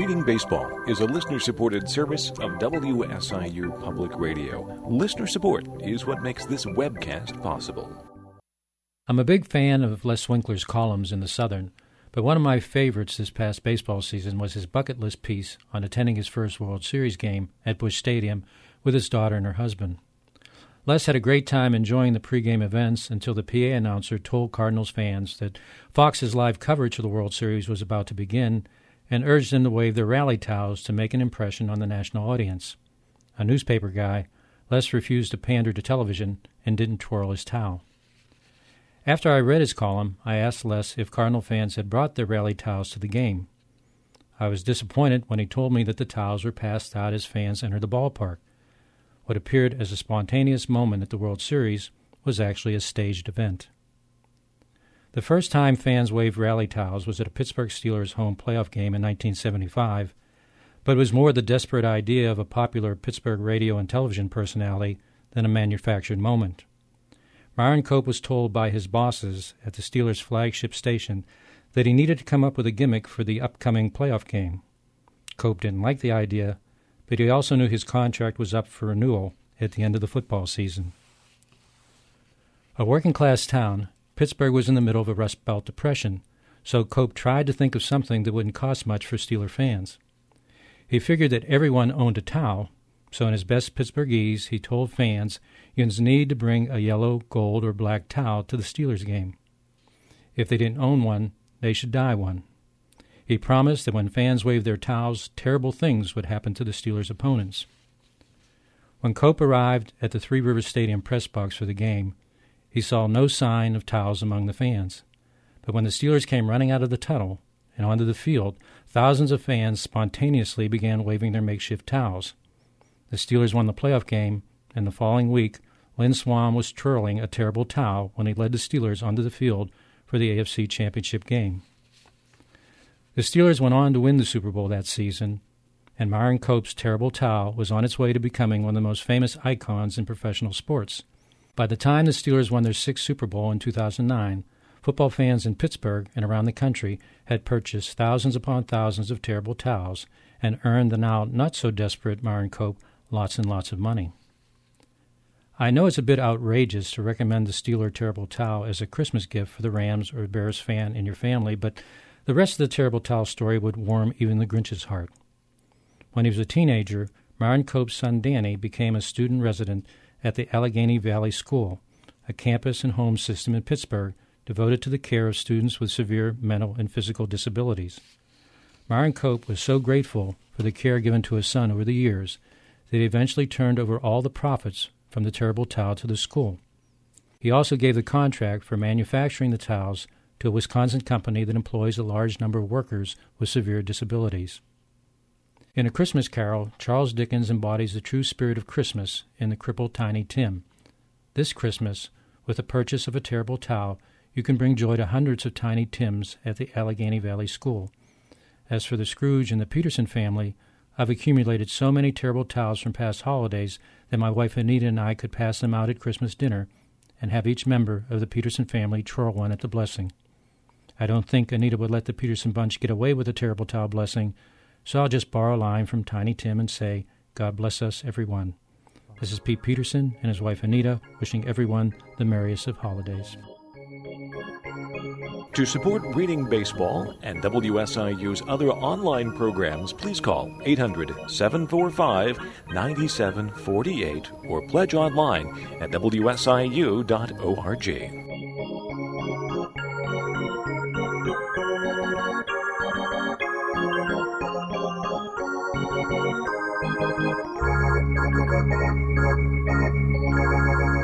Reading Baseball is a listener supported service of WSIU Public Radio. Listener support is what makes this webcast possible. I'm a big fan of Les Winkeler's columns in The Southern, but one of my favorites this past baseball season was his bucket list piece on attending his first World Series game at Busch Stadium with his daughter and her husband. Les had a great time enjoying the pregame events until the PA announcer told Cardinals fans that Fox's live coverage of the World Series was about to begin and urged them to wave their rally towels to make an impression on the national audience. A newspaper guy, Les refused to pander to television and didn't twirl his towel. After I read his column, I asked Les if Cardinal fans had brought their rally towels to the game. I was disappointed when he told me that the towels were passed out as fans entered the ballpark. What appeared as a spontaneous moment at the World Series was actually a staged event. The first time fans waved rally towels was at a Pittsburgh Steelers home playoff game in 1975, but it was more the desperate idea of a popular Pittsburgh radio and television personality than a manufactured moment. Myron Cope was told by his bosses at the Steelers' flagship station that he needed to come up with a gimmick for the upcoming playoff game. Cope didn't like the idea, but he also knew his contract was up for renewal at the end of the football season. A working class town, Pittsburgh was in the middle of a Rust Belt depression, so Cope tried to think of something that wouldn't cost much for Steeler fans. He figured that everyone owned a towel, so in his best Pittsburghese, he told fans you'd need to bring a yellow, gold, or black towel to the Steelers game. If they didn't own one, they should dye one. He promised that when fans waved their towels, terrible things would happen to the Steelers' opponents. When Cope arrived at the Three Rivers Stadium press box for the game, he saw no sign of towels among the fans. But when the Steelers came running out of the tunnel and onto the field, thousands of fans spontaneously began waving their makeshift towels. The Steelers won the playoff game, and the following week, Lynn Swann was twirling a terrible towel when he led the Steelers onto the field for the AFC Championship game. The Steelers went on to win the Super Bowl that season, and Myron Cope's terrible towel was on its way to becoming one of the most famous icons in professional sports. By the time the Steelers won their sixth Super Bowl in 2009, football fans in Pittsburgh and around the country had purchased thousands upon thousands of terrible towels and earned the now not so desperate Myron Cope lots and lots of money. I know it's a bit outrageous to recommend the Steeler Terrible Towel as a Christmas gift for the Rams or Bears fan in your family, but the rest of the terrible towel story would warm even the Grinch's heart. When he was a teenager, Myron Cope's son Danny became a student resident at the Allegheny Valley School, a campus and home system in Pittsburgh devoted to the care of students with severe mental and physical disabilities. Myron Cope was so grateful for the care given to his son over the years that he eventually turned over all the profits from the terrible towel to the school. He also gave the contract for manufacturing the towels to a Wisconsin company that employs a large number of workers with severe disabilities. In A Christmas Carol, Charles Dickens embodies the true spirit of Christmas in the crippled Tiny Tim. This Christmas, with the purchase of a terrible towel, you can bring joy to hundreds of Tiny Tims at the Allegheny Valley School. As for the Scrooge and the Peterson family, I've accumulated so many terrible towels from past holidays that my wife Anita and I could pass them out at Christmas dinner and have each member of the Peterson family twirl one at the blessing. I don't think Anita would let the Peterson bunch get away with a terrible towel blessing, so I'll just borrow a line from Tiny Tim and say, God bless us, everyone. This is Pete Peterson and his wife Anita wishing everyone the merriest of holidays. To support Reading Baseball and WSIU's other online programs, please call 800 745 9748 or pledge online at WSIU.org. Thank you.